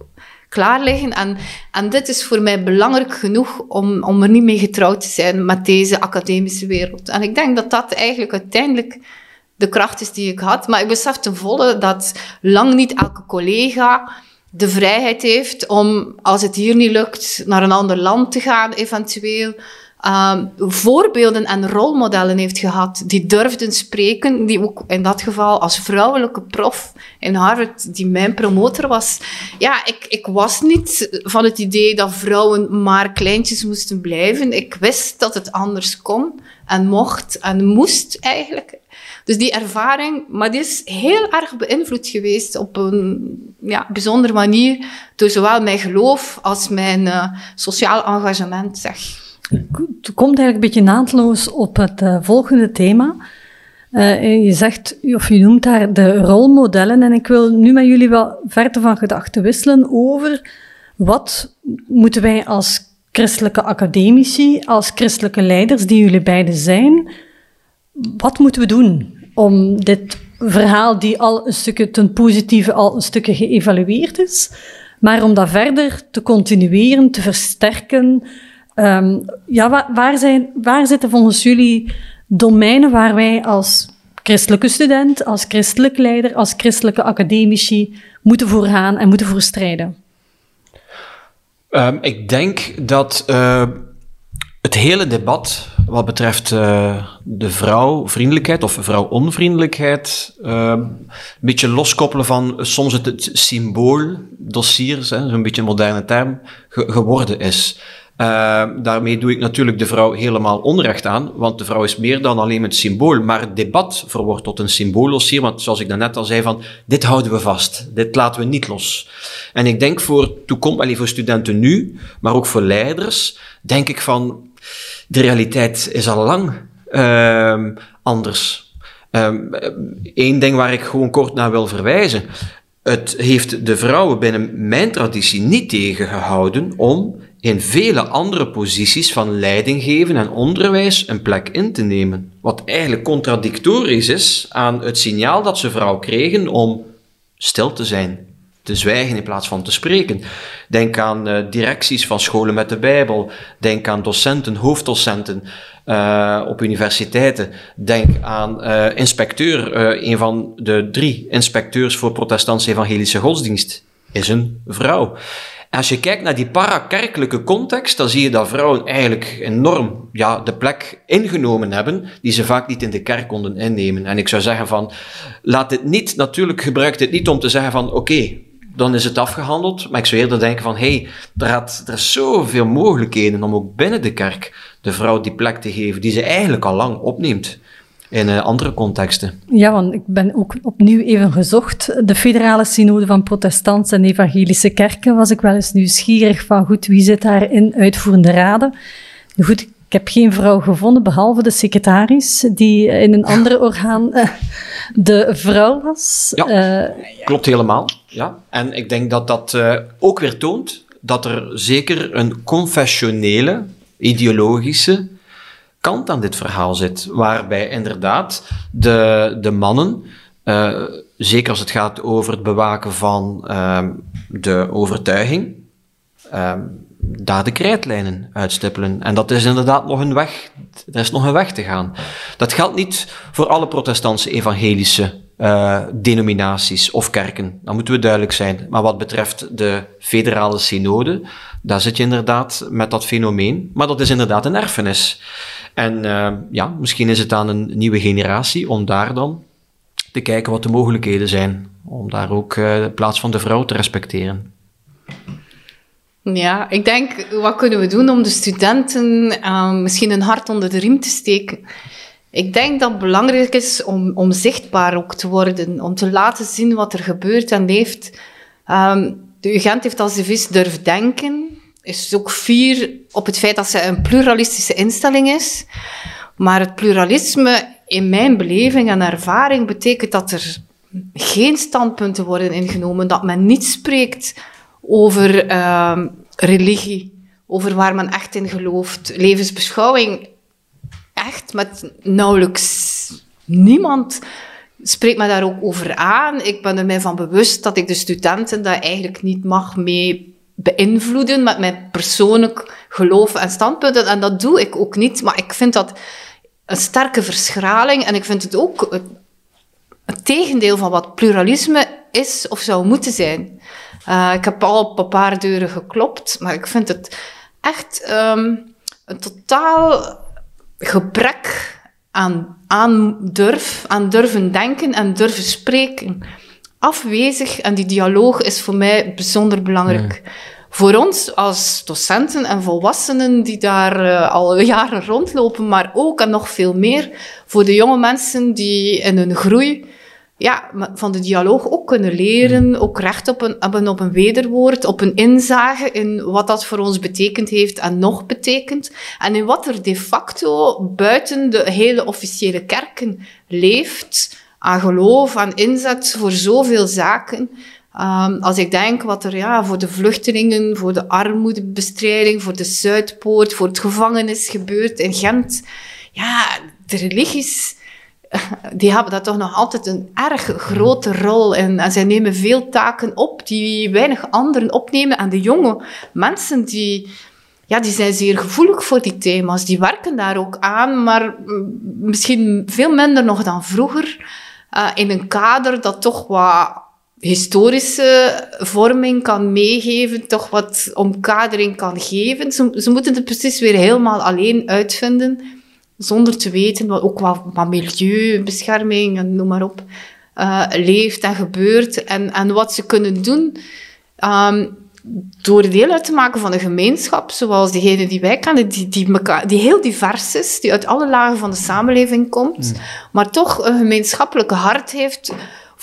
klaar liggen. En, en dit is voor mij belangrijk genoeg om, om er niet mee getrouwd te zijn met deze academische wereld. En ik denk dat dat eigenlijk uiteindelijk de kracht is die ik had. Maar ik besef ten volle dat lang niet elke collega de vrijheid heeft om, als het hier niet lukt, naar een ander land te gaan, eventueel um, voorbeelden en rolmodellen heeft gehad die durfden spreken, die ook in dat geval als vrouwelijke prof in Harvard, die mijn promotor was. Ja, ik, ik was niet van het idee dat vrouwen maar kleintjes moesten blijven. Ik wist dat het anders kon en mocht en moest eigenlijk. Dus die ervaring, maar die is heel erg beïnvloed geweest op een ja, bijzondere manier door zowel mijn geloof als mijn uh, sociaal engagement, zeg. Het komt eigenlijk een beetje naadloos op het uh, volgende thema. Uh, je zegt, of je noemt daar de rolmodellen. En ik wil nu met jullie wel verder van gedachten wisselen over wat moeten wij als christelijke academici, als christelijke leiders, die jullie beiden zijn, wat moeten we doen om dit verhaal, die al een stukje ten positieve al een stukje geëvalueerd is, maar om dat verder te continueren, te versterken, Um, ja, waar, zijn, waar zitten volgens jullie domeinen waar wij als christelijke student, als christelijk leider, als christelijke academici moeten voor gaan en moeten voor strijden? Um, ik denk dat uh, het hele debat wat betreft uh, de vrouwvriendelijkheid of vrouwonvriendelijkheid uh, een beetje loskoppelen van soms het, het symbooldossier, een beetje een moderne term, ge geworden is. Uh, daarmee doe ik natuurlijk de vrouw helemaal onrecht aan, want de vrouw is meer dan alleen het symbool, maar het debat verwoordt tot een symbooldossier, want zoals ik daarnet al zei, van dit houden we vast, dit laten we niet los. En ik denk voor toekomst, voor studenten nu, maar ook voor leiders, denk ik van, de realiteit is al lang uh, anders. Eén ehm, ding waar ik gewoon kort naar wil verwijzen. Het heeft de vrouwen binnen mijn traditie niet tegengehouden om in vele andere posities van leiding geven en onderwijs een plek in te nemen. Wat eigenlijk contradictorisch is aan het signaal dat ze vrouw kregen om stil te zijn, te zwijgen in plaats van te spreken. Denk aan uh, directies van scholen met de Bijbel. Denk aan docenten, hoofddocenten uh, op universiteiten. Denk aan uh, inspecteur, een van de drie inspecteurs voor protestantse evangelische godsdienst is een vrouw. Als je kijkt naar die parakerkelijke context, dan zie je dat vrouwen eigenlijk enorm ja, de plek ingenomen hebben die ze vaak niet in de kerk konden innemen. En ik zou zeggen van, laat dit niet, natuurlijk gebruik dit niet om te zeggen van, oké, dan is het afgehandeld. Maar ik zou eerder denken van, hé, hey, er, er is zoveel mogelijkheden om ook binnen de kerk de vrouw die plek te geven die ze eigenlijk al lang opneemt in uh, andere contexten. Ja, want ik ben ook opnieuw even gezocht. De federale synode van protestantse en evangelische kerken was ik wel eens nieuwsgierig van, goed, wie zit daar in uitvoerende raden? Goed, ik heb geen vrouw gevonden, behalve de secretaris, die in een andere orgaan uh, de vrouw was. Ja, uh, klopt helemaal. Ja. En ik denk dat dat ook weer toont dat er zeker een confessionele, ideologische kant aan dit verhaal zit. Waarbij inderdaad de, de mannen, uh, zeker als het gaat over het bewaken van uh, de overtuiging, uh, daar de krijtlijnen uitstippelen. En dat is inderdaad nog een weg. Er is nog een weg te gaan. Dat geldt niet voor alle protestantse evangelische uh, denominaties of kerken. Dat moeten we duidelijk zijn. Maar wat betreft de federale synode, daar zit je inderdaad met dat fenomeen. Maar dat is inderdaad een erfenis. En uh, ja, misschien is het aan een nieuwe generatie om daar dan te kijken wat de mogelijkheden zijn. Om daar ook uh, de plaats van de vrouw te respecteren. Ja, ik denk, wat kunnen we doen om de studenten uh, misschien een hart onder de riem te steken? Ik denk dat het belangrijk is om, om zichtbaar ook te worden, om te laten zien wat er gebeurt en leeft. Um, de UGent heeft als devies durf denken is ook fier op het feit dat ze een pluralistische instelling is. Maar het pluralisme, in mijn beleving en ervaring, betekent dat er geen standpunten worden ingenomen, dat men niet spreekt over uh, religie, over waar men echt in gelooft, levensbeschouwing. Echt met nauwelijks niemand spreekt me daar ook over aan. Ik ben er mij van bewust dat ik de studenten daar eigenlijk niet mag mee beïnvloeden met mijn persoonlijk geloof en standpunten. En dat doe ik ook niet. Maar ik vind dat een sterke verschraling. En ik vind het ook het, tegendeel van wat pluralisme is of zou moeten zijn. Uh, ik heb al op een paar deuren geklopt, maar ik vind het echt um, een totaal gebrek aan, aan durf, aan durven denken en durven spreken afwezig en die dialoog is voor mij bijzonder belangrijk. Voor ons als docenten en volwassenen die daar uh, al jaren rondlopen, maar ook en nog veel meer voor de jonge mensen die in hun groei ja, van de dialoog ook kunnen leren, ook recht op een, hebben op een wederwoord, op een inzage in wat dat voor ons betekend heeft en nog betekent. En in wat er de facto buiten de hele officiële kerken leeft aan geloof, aan inzet voor zoveel zaken. Um, als ik denk wat er ja, voor de vluchtelingen, voor de armoedebestrijding, voor de Zuidpoort, voor het gevangenis gebeurt in Gent. Ja, de religies, die hebben daar toch nog altijd een erg grote rol in. En zij nemen veel taken op die weinig anderen opnemen. En de jonge mensen die, ja, die zijn zeer gevoelig voor die thema's. Die werken daar ook aan, maar misschien veel minder nog dan vroeger. Uh, in een kader dat toch wat historische vorming kan meegeven, toch wat omkadering kan geven. Ze, ze moeten het precies weer helemaal alleen uitvinden, zonder te weten wat, ook wat, wat milieubescherming en noem maar op uh, leeft en gebeurt en, en wat ze kunnen doen. Um, door deel uit te maken van een gemeenschap, zoals degene die wij kennen, die, die, mekaar, die heel divers is, die uit alle lagen van de samenleving komt, mm. maar toch een gemeenschappelijke hart heeft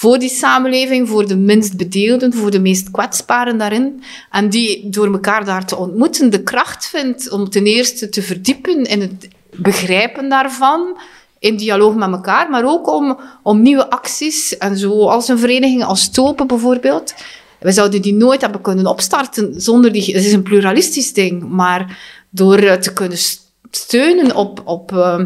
voor die samenleving, voor de minst bedeelden, voor de meest kwetsbaren daarin. En die door elkaar daar te ontmoeten de kracht vindt om ten eerste te verdiepen in het begrijpen daarvan, in dialoog met elkaar, maar ook om, om nieuwe acties en zo, als een vereniging als Topen bijvoorbeeld. We zouden die nooit hebben kunnen opstarten zonder die... Het is een pluralistisch ding, maar door te kunnen steunen op, op uh,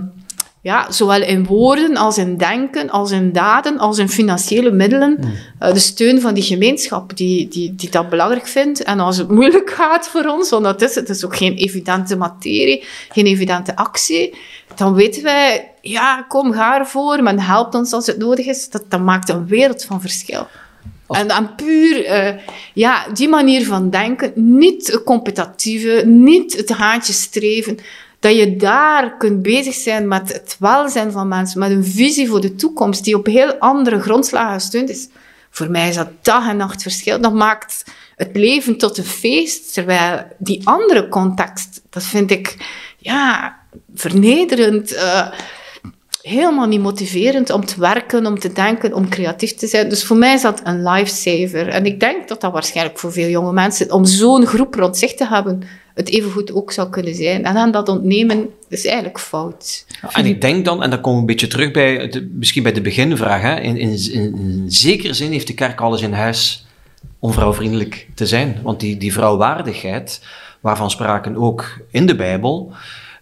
ja, zowel in woorden als in denken, als in daden, als in financiële middelen, hmm. uh, de steun van die gemeenschap die, die, die dat belangrijk vindt. En als het moeilijk gaat voor ons, want dat is, het is ook geen evidente materie, geen evidente actie, dan weten wij, ja, kom, ga ervoor, men helpt ons als het nodig is. Dat, dat maakt een wereld van verschil. En dan puur, uh, ja, die manier van denken, niet het competitieve, niet het haantje streven, dat je daar kunt bezig zijn met het welzijn van mensen, met een visie voor de toekomst die op heel andere grondslagen gesteund is. Voor mij is dat dag en nacht verschil. Dat maakt het leven tot een feest, terwijl die andere context, dat vind ik, ja, vernederend. Uh, helemaal niet motiverend om te werken, om te denken, om creatief te zijn. Dus voor mij is dat een lifesaver. En ik denk dat dat waarschijnlijk voor veel jonge mensen, om zo'n groep rond zich te hebben, het evengoed ook zou kunnen zijn. En dan dat ontnemen is eigenlijk fout. en ik denk dan, en dan komen we een beetje terug bij, misschien bij de beginvraag, hè, in, in, in, zekere zin heeft de kerk alles in huis om vrouwvriendelijk te zijn. Want die, die vrouwwaardigheid, waarvan spraken ook in de Bijbel,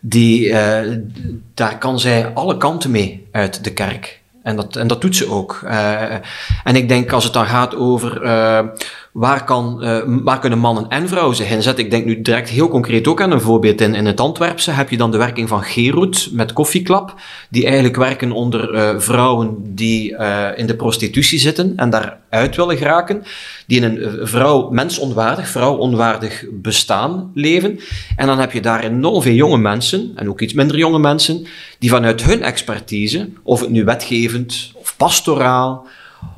die, uh, daar kan zij alle kanten mee uit de kerk. En dat, en dat doet ze ook. Uh, en ik denk als het dan gaat over uh, waar, kan, uh, waar kunnen mannen en vrouwen zich inzetten? Ik denk nu direct heel concreet ook aan een voorbeeld. In, in het Antwerpse heb je dan de werking van Geroet met Koffieklap, die eigenlijk werken onder uh, vrouwen die uh, in de prostitutie zitten en daaruit willen geraken, die in een vrouw, mensonwaardig, vrouwonwaardig bestaan leven. En dan heb je daar enorm veel jonge mensen, en ook iets minder jonge mensen, die vanuit hun expertise, of het nu wetgevend of pastoraal,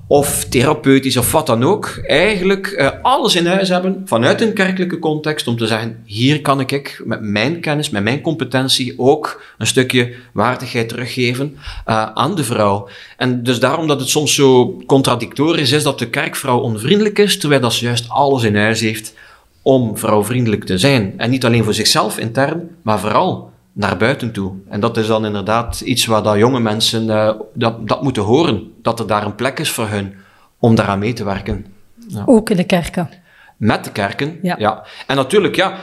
of therapeutisch of wat dan ook, eigenlijk uh, alles in huis hebben vanuit een kerkelijke context om te zeggen, hier kan ik met mijn kennis, met mijn competentie ook een stukje waardigheid teruggeven uh, aan de vrouw. En dus daarom dat het soms zo contradictorisch is dat de kerkvrouw onvriendelijk is, terwijl dat ze juist alles in huis heeft om vrouwvriendelijk te zijn. En niet alleen voor zichzelf intern, maar vooral naar buiten toe. En dat is dan inderdaad iets waar dat jonge mensen uh, dat, dat moeten horen. Dat er daar een plek is voor hun om daaraan mee te werken. Ja. Ook in de kerken. Met de kerken, ja. ja. En natuurlijk, ja,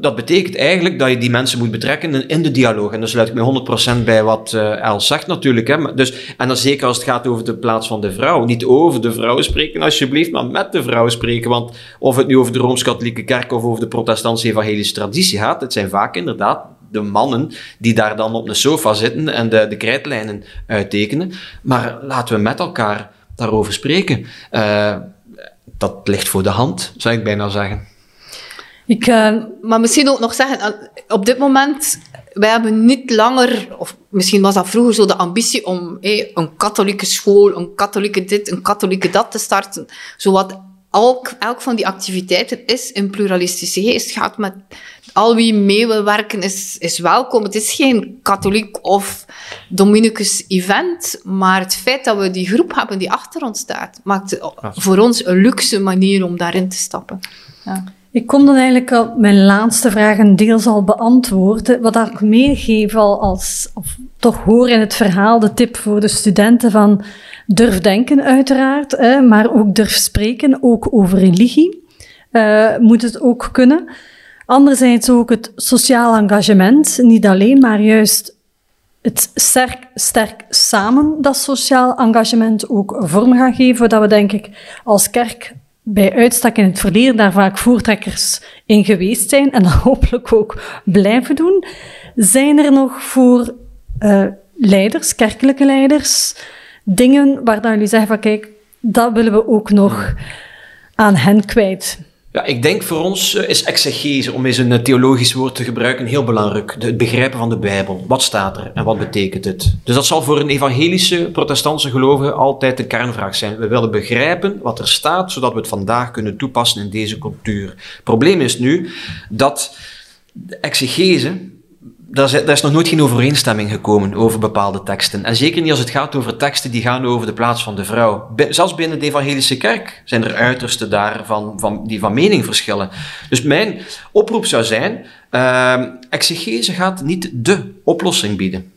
dat betekent eigenlijk dat je die mensen moet betrekken in de dialoog. En dan sluit ik me 100% bij wat uh, Els zegt natuurlijk. Hè. Dus, en dan zeker als het gaat over de plaats van de vrouw. Niet over de vrouwen spreken alsjeblieft, maar met de vrouwen spreken. Want of het nu over de Rooms-Katholieke Kerk of over de protestantse evangelische traditie gaat, het zijn vaak inderdaad de mannen die daar dan op de sofa zitten en de, de krijtlijnen uittekenen. Maar laten we met elkaar daarover spreken. Uh, dat ligt voor de hand, zou ik bijna zeggen. Ik, uh, maar misschien ook nog zeggen, eh, op dit moment, wij hebben niet langer, of misschien was dat vroeger zo, de ambitie om hey, een katholieke school, een katholieke dit, een katholieke dat te starten. Zowat elk, elk van die activiteiten is in pluralistische geest. gaat met al wie mee wil werken is, is welkom. Het is geen katholiek of Dominicus event, maar het feit dat we die groep hebben die achter ons staat, maakt voor ons een luxe manier om daarin te stappen. Ja. Ik kom dan eigenlijk al mijn laatste vraag een deels al beantwoorden. Wat ik meegeef al als, of toch hoor in het verhaal, de tip voor de studenten van durf denken uiteraard, maar ook durf spreken, ook over religie. Uh, moet het ook kunnen. Anderzijds ook het sociaal engagement, niet alleen, maar juist het sterk, sterk samen dat sociaal engagement ook vorm gaan geven, dat we denk ik als kerk bij uitstek in het verleden daar vaak voortrekkers in geweest zijn en hopelijk ook blijven doen. Zijn er nog voor uh, leiders, kerkelijke leiders, dingen waar dan jullie zeggen van kijk, dat willen we ook nog aan hen kwijt. Ja, ik denk voor ons eh, is exegese, om eens een eh, theologisch woord te gebruiken, heel belangrijk. Het begrijpen van de Bijbel. Wat staat er en wat betekent het? Dus dat zal voor een evangelische, protestantse gelovige altijd de kernvraag zijn. We willen begrijpen wat er staat, zodat we het vandaag kunnen toepassen in deze cultuur. Het probleem is nu dat de exegese, daar is, is nog nooit geen overeenstemming gekomen over bepaalde teksten. En zeker niet als het gaat over teksten die gaan over de plaats van de vrouw. Zelfs binnen de evangelische kerk zijn er uitersten daarvan van, die van mening verschillen. Dus mijn oproep zou zijn, uh, exegese gaat niet de oplossing bieden.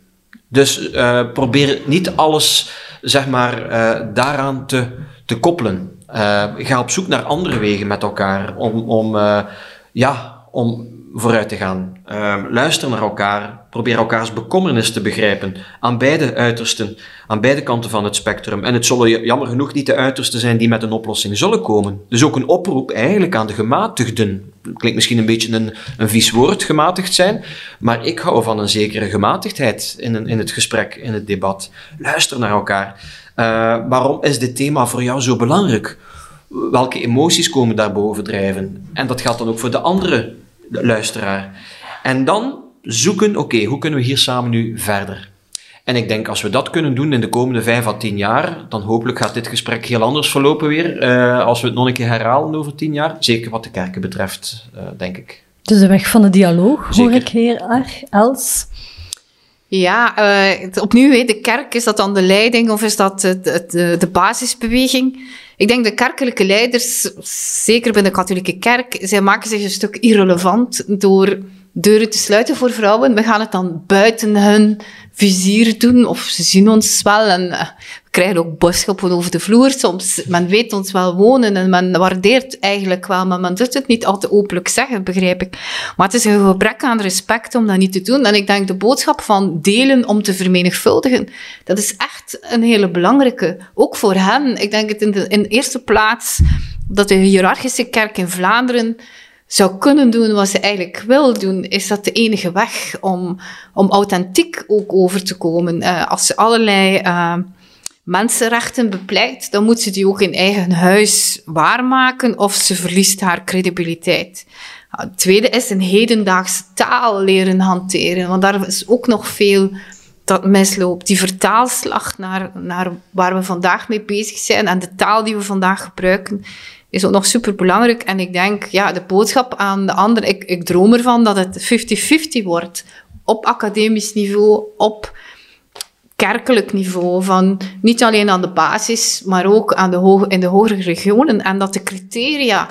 Dus uh, probeer niet alles, zeg maar, uh, daaraan te, te koppelen. Uh, ga op zoek naar andere wegen met elkaar om, om ja, om vooruit te gaan. Uh, luister naar elkaar, probeer elkaars bekommernis te begrijpen. Aan beide uitersten, aan beide kanten van het spectrum. En het zullen jammer genoeg niet de uitersten zijn die met een oplossing zullen komen. Dus ook een oproep eigenlijk aan de gematigden. Klinkt misschien een beetje een, een vies woord, gematigd zijn. Maar ik hou van een zekere gematigdheid in, een, in het gesprek, in het debat. Luister naar elkaar. Uh, waarom is dit thema voor jou zo belangrijk? Welke emoties komen daarboven drijven? En dat geldt dan ook voor de andere luisteraar. En dan zoeken, oké, okay, hoe kunnen we hier samen nu verder? En ik denk, als we dat kunnen doen in de komende vijf à tien jaar, dan hopelijk gaat dit gesprek heel anders verlopen weer, uh, als we het nog een keer herhalen over tien jaar. Zeker wat de kerken betreft, uh, denk ik. Dus de weg van de dialoog, Zeker. hoor ik heer Els. Ja, uh, opnieuw, de kerk, is dat dan de leiding of is dat de, de, de basisbeweging? Ik denk de kerkelijke leiders, zeker binnen de katholieke kerk, zij maken zich een stuk irrelevant door deuren te sluiten voor vrouwen. We gaan het dan buiten hun vizier doen, of ze zien ons wel en uh, we krijgen ook boodschappen over de vloer soms. Men weet ons wel wonen en men waardeert eigenlijk wel, maar men doet het niet altijd openlijk zeggen, begrijp ik. Maar het is een gebrek aan respect om dat niet te doen. En ik denk de boodschap van delen om te vermenigvuldigen, dat is echt een hele belangrijke, ook voor hen. Ik denk het in de, in eerste plaats dat de hiërarchische kerk in Vlaanderen zou kunnen doen wat ze eigenlijk wil doen, is dat de enige weg om, om authentiek ook over te komen. Uh, als ze allerlei uh, mensenrechten bepleit, dan moet ze die ook in eigen huis waarmaken of ze verliest haar credibiliteit. Het tweede is een hedendaagse taal leren hanteren, want daar is ook nog veel dat misloopt. Die vertaalslag naar, naar waar we vandaag mee bezig zijn en de taal die we vandaag gebruiken, is ook nog super belangrijk. En ik denk, ja, de boodschap aan de anderen, ik, ik droom ervan dat het 50-50 wordt. Op academisch niveau, op kerkelijk niveau. Van niet alleen aan de basis, maar ook aan de hoge, in de hogere regionen. En dat de criteria,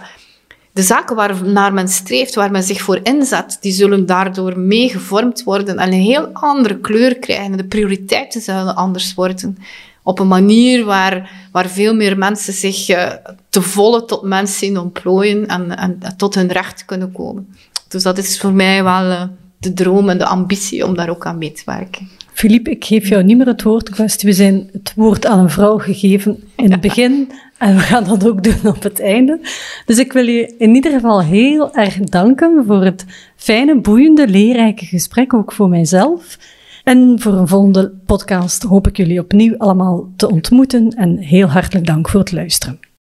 de zaken waar naar men streeft, waar men zich voor inzet, die zullen daardoor mee gevormd worden en een heel andere kleur krijgen. De prioriteiten zullen anders worden op een manier waar, waar veel meer mensen zich uh, te volle tot mens zien ontplooien en, en, en, tot hun recht kunnen komen. Dus dat is voor mij wel uh, de droom en de ambitie om daar ook aan mee te werken. Philippe, ik geef jou niet meer het woord. We zijn het woord aan een vrouw gegeven in het begin en we gaan dat ook doen op het einde. Dus ik wil je in ieder geval heel erg danken voor het fijne, boeiende, leerrijke gesprek, ook voor mijzelf. En voor een volgende podcast hoop ik jullie opnieuw allemaal te ontmoeten en heel hartelijk dank voor het luisteren.